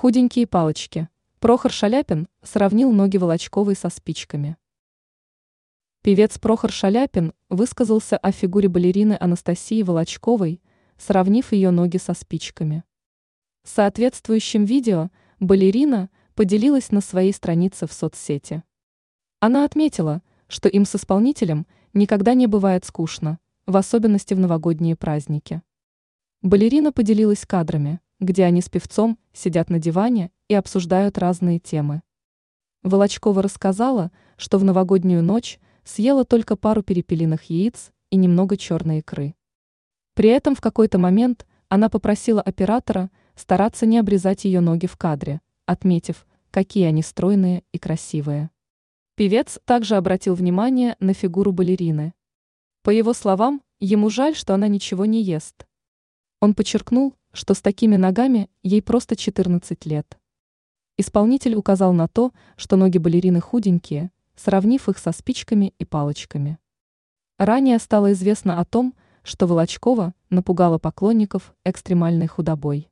Худенькие палочки. Прохор Шаляпин сравнил ноги Волочковой со спичками. Певец Прохор Шаляпин высказался о фигуре балерины Анастасии Волочковой, сравнив ее ноги со спичками. Соответствующим видео балерина поделилась на своей странице в соцсети. Она отметила, что им с исполнителем никогда не бывает скучно, в особенности в новогодние праздники. Балерина поделилась кадрами, где они с певцом сидят на диване и обсуждают разные темы. Волочкова рассказала, что в новогоднюю ночь съела только пару перепелиных яиц и немного черной икры. При этом в какой-то момент она попросила оператора стараться не обрезать ее ноги в кадре, отметив, какие они стройные и красивые. Певец также обратил внимание на фигуру балерины. По его словам, ему жаль, что она ничего не ест. Он подчеркнул, что с такими ногами ей просто 14 лет. Исполнитель указал на то, что ноги балерины худенькие, сравнив их со спичками и палочками. Ранее стало известно о том, что Волочкова напугала поклонников экстремальной худобой.